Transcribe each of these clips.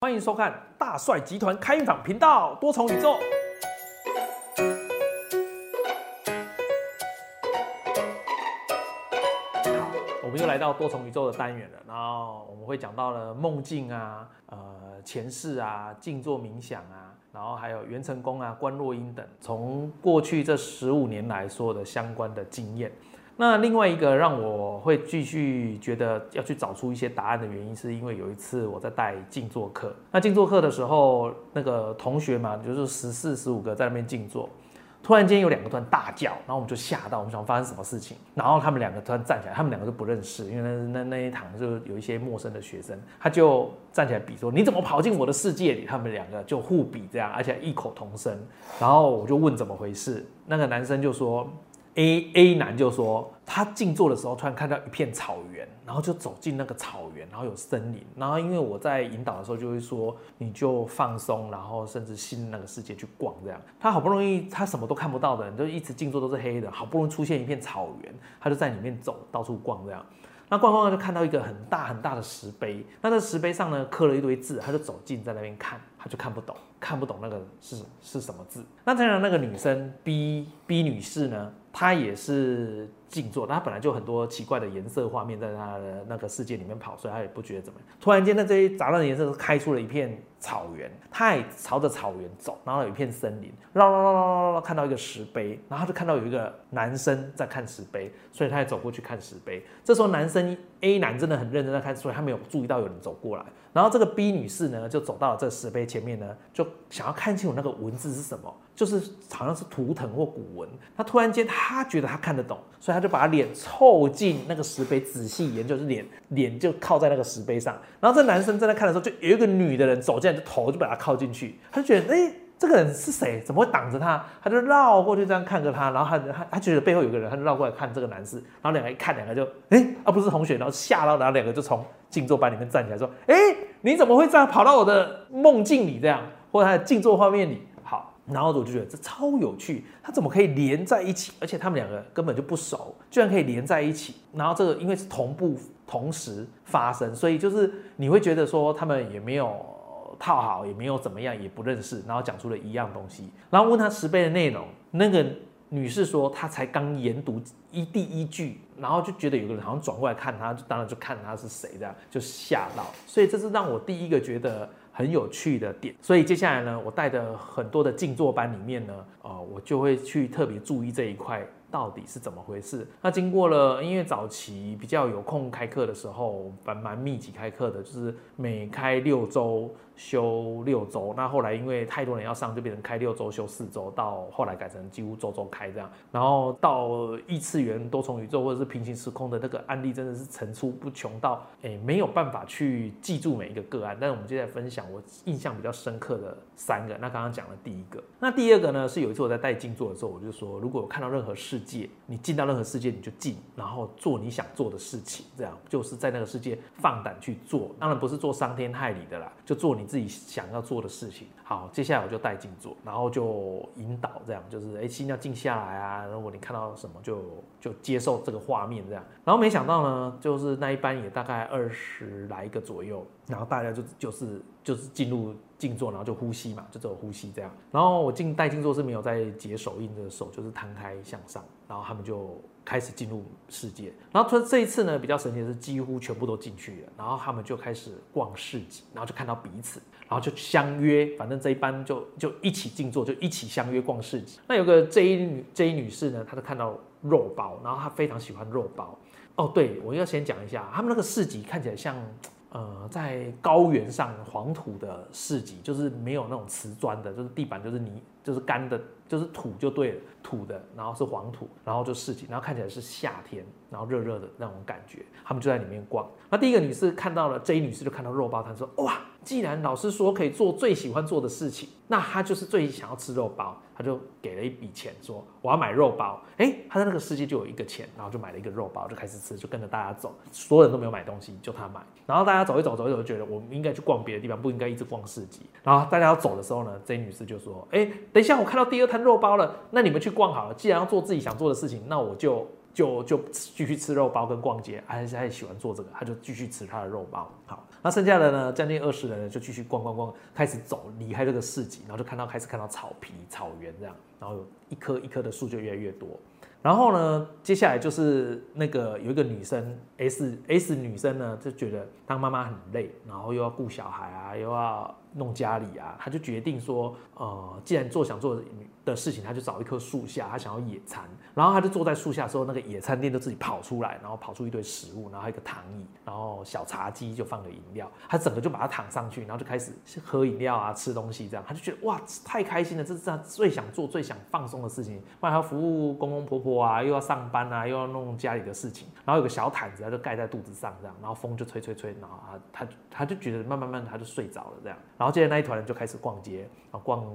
欢迎收看大帅集团开访频道多重宇宙。我们又来到多重宇宙的单元了。然后我们会讲到了梦境啊、呃前世啊、静坐冥想啊，然后还有元成功啊、观落阴等，从过去这十五年来说的相关的经验。那另外一个让我会继续觉得要去找出一些答案的原因，是因为有一次我在带静坐课。那静坐课的时候，那个同学嘛，就是十四、十五个在那边静坐，突然间有两个突然大叫，然后我们就吓到，我们想发生什么事情。然后他们两个突然站起来，他们两个都不认识，因为那那那一堂就有一些陌生的学生，他就站起来比说：“你怎么跑进我的世界里？”他们两个就互比这样，而且异口同声。然后我就问怎么回事，那个男生就说。A A 男就说，他静坐的时候突然看到一片草原，然后就走进那个草原，然后有森林，然后因为我在引导的时候就会说，你就放松，然后甚至新那个世界去逛这样。他好不容易他什么都看不到的，就一直静坐都是黑的，好不容易出现一片草原，他就在里面走，到处逛这样。那逛逛就看到一个很大很大的石碑，那这石碑上呢刻了一堆字，他就走近在那边看，他就看不懂，看不懂那个是是什么字。那当然那个女生 B B 女士呢？他也是静坐，那他本来就很多奇怪的颜色画面在他的那个世界里面跑，所以他也不觉得怎么样。突然间，那这些杂乱的颜色开出了一片草原，他也朝着草原走，然后有一片森林，绕绕绕绕绕绕，看到一个石碑，然后就看到有一个男生在看石碑，所以他也走过去看石碑。这时候男生 A 男真的很认真在看，所以他没有注意到有人走过来。然后这个 B 女士呢，就走到了这石碑前面呢，就想要看清楚那个文字是什么。就是好像是图腾或古文，他突然间他觉得他看得懂，所以他就把脸凑近那个石碑，仔细研究，是脸脸就靠在那个石碑上。然后这男生正在看的时候，就有一个女的人走进来，就头就把他靠进去，他就觉得哎，这个人是谁？怎么会挡着他？他就绕过去这样看着他，然后他他他觉得背后有个人，他就绕过来看这个男士。然后两个一看，两个就哎啊不是同学，然后吓到，然后两个就从静坐班里面站起来说，哎你怎么会这样跑到我的梦境里这样，或者他的静坐画面里？然后我就觉得这超有趣，它怎么可以连在一起？而且他们两个根本就不熟，居然可以连在一起。然后这个因为是同步同时发生，所以就是你会觉得说他们也没有套好，也没有怎么样，也不认识，然后讲出了一样东西。然后问他十倍的内容，那个女士说她才刚研读一第一句，然后就觉得有个人好像转过来看她，就当然就看她是谁，这样就吓到。所以这是让我第一个觉得。很有趣的点，所以接下来呢，我带的很多的静坐班里面呢，呃，我就会去特别注意这一块到底是怎么回事。那经过了，因为早期比较有空开课的时候，蛮蛮密集开课的，就是每开六周。休六周，那后来因为太多人要上，就变成开六周休四周，到后来改成几乎周周开这样。然后到异次元、多重宇宙或者是平行时空的那个案例，真的是层出不穷到，哎，没有办法去记住每一个个案。但是我们就在分享我印象比较深刻的三个。那刚刚讲了第一个，那第二个呢？是有一次我在带静坐的时候，我就说，如果看到任何事界，你进到任何世界你就进，然后做你想做的事情，这样就是在那个世界放胆去做。当然不是做伤天害理的啦，就做你。自己想要做的事情，好，接下来我就带静坐，然后就引导，这样就是哎，心要静下来啊。如果你看到什么，就就接受这个画面这样。然后没想到呢，就是那一班也大概二十来个左右，然后大家就就是就是进入静坐，然后就呼吸嘛，就只有呼吸这样。然后我进带静坐是没有在解手印的手，就是摊开向上，然后他们就。开始进入世界，然后这这一次呢比较神奇的是，几乎全部都进去了，然后他们就开始逛市集，然后就看到彼此，然后就相约，反正这一班就就一起静坐，就一起相约逛市集。那有个 J 女 J 女士呢，她就看到肉包，然后她非常喜欢肉包。哦，对我要先讲一下，他们那个市集看起来像。呃，在高原上黄土的市集，就是没有那种瓷砖的，就是地板就是泥，就是干的，就是土就对了，土的，然后是黄土，然后就市集，然后看起来是夏天，然后热热的那种感觉，他们就在里面逛。那第一个女士看到了，J 女士就看到肉包摊，说哇。既然老师说可以做最喜欢做的事情，那他就是最想要吃肉包，他就给了一笔钱，说我要买肉包。哎，他在那个世界就有一个钱，然后就买了一个肉包，就开始吃，就跟着大家走，所有人都没有买东西，就他买。然后大家走一走，走一走，觉得我们应该去逛别的地方，不应该一直逛市集。然后大家要走的时候呢，这女士就说：哎，等一下，我看到第二摊肉包了，那你们去逛好了。既然要做自己想做的事情，那我就。就就继续吃肉包跟逛街，还是还喜欢做这个，他就继续吃他的肉包。好，那剩下的呢，将近二十人呢，就继续逛逛逛，开始走离开这个市集，然后就看到开始看到草皮、草原这样，然后有一棵一棵的树就越来越多。然后呢，接下来就是那个有一个女生 S S 女生呢，就觉得当妈妈很累，然后又要顾小孩啊，又要弄家里啊，他就决定说，呃，既然做想做的事情，他就找一棵树下，他想要野餐，然后他就坐在树下的时候，那个野餐垫就自己跑出来，然后跑出一堆食物，然后还有一个躺椅，然后小茶几就放个饮料，他整个就把它躺上去，然后就开始喝饮料啊，吃东西这样，他就觉得哇，太开心了，这是他最想做、最想放松的事情，不然要服务公公婆婆。啊，又要上班啊，又要弄家里的事情，然后有个小毯子，他就盖在肚子上，这样，然后风就吹吹吹，然后他他他就觉得慢慢慢他就睡着了，这样，然后接着那一团人就开始逛街啊，逛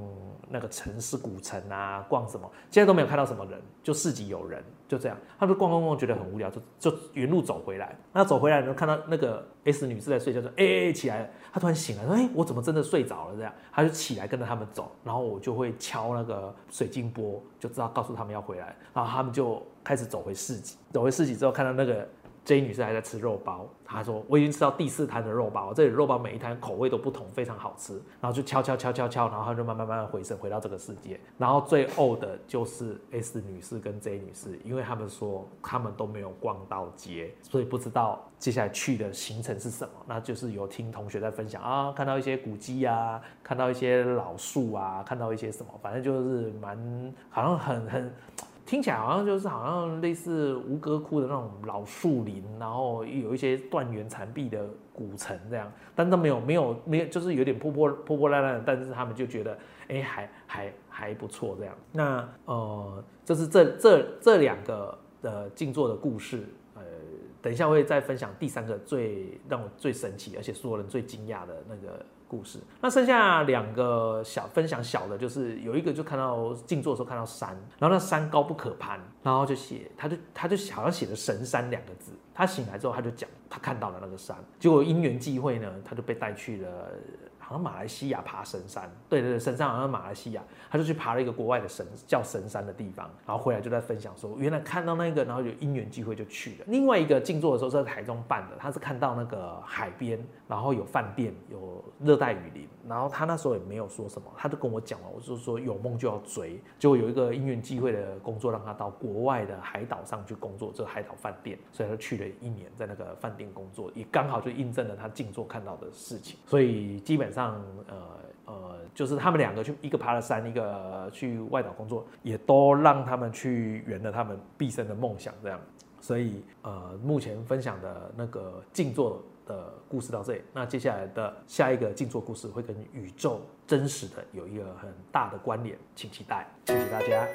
那个城市古城啊，逛什么，现在都没有看到什么人，就市集有人，就这样，他就逛逛逛，觉得很无聊，就就原路走回来，那走回来就看到那个 S 女士在睡觉，说哎哎起来，他突然醒了，说哎我怎么真的睡着了？这样，他就起来跟着他们走，然后我就会敲那个水晶波，就知道告诉他们要回来，然后他们就开始走回市集，走回市集之后看到那个。J 女士还在吃肉包，她说我已经吃到第四摊的肉包，这里肉包每一摊口味都不同，非常好吃。然后就敲敲敲敲敲，然后她就慢慢慢慢回升回到这个世界。然后最后的就是 S 女士跟 J 女士，因为他们说他们都没有逛到街，所以不知道接下来去的行程是什么。那就是有听同学在分享啊，看到一些古迹啊，看到一些老树啊，看到一些什么，反正就是蛮好像很很。听起来好像就是好像类似吴哥窟的那种老树林，然后有一些断垣残壁的古城这样，但都没有没有没有，就是有点破破破破烂烂，但是他们就觉得哎还还还不错这样。那呃，就是这这这两个的静坐的故事，等一下会再分享第三个最让我最神奇，而且所有人最惊讶的那个。故事，那剩下两个小分享小的，就是有一个就看到静坐的时候看到山，然后那山高不可攀，然后就写，他就他就好像写的神山两个字。他醒来之后他就讲他看到了那个山，结果因缘际会呢，他就被带去了。好像马来西亚爬神山，对对对，神山好像马来西亚，他就去爬了一个国外的神叫神山的地方，然后回来就在分享说，原来看到那个，然后有因缘机会就去了。另外一个静坐的时候是在台中办的，他是看到那个海边，然后有饭店，有热带雨林，然后他那时候也没有说什么，他就跟我讲了，我就说有梦就要追，结果有一个因缘机会的工作让他到国外的海岛上去工作，这个海岛饭店，所以他去了一年在那个饭店工作，也刚好就印证了他静坐看到的事情，所以基本上。上呃呃，就是他们两个去一个爬了山，一个去外岛工作，也都让他们去圆了他们毕生的梦想。这样，所以呃，目前分享的那个静坐的故事到这里，那接下来的下一个静坐故事会跟宇宙真实的有一个很大的关联，请期待，谢谢大家。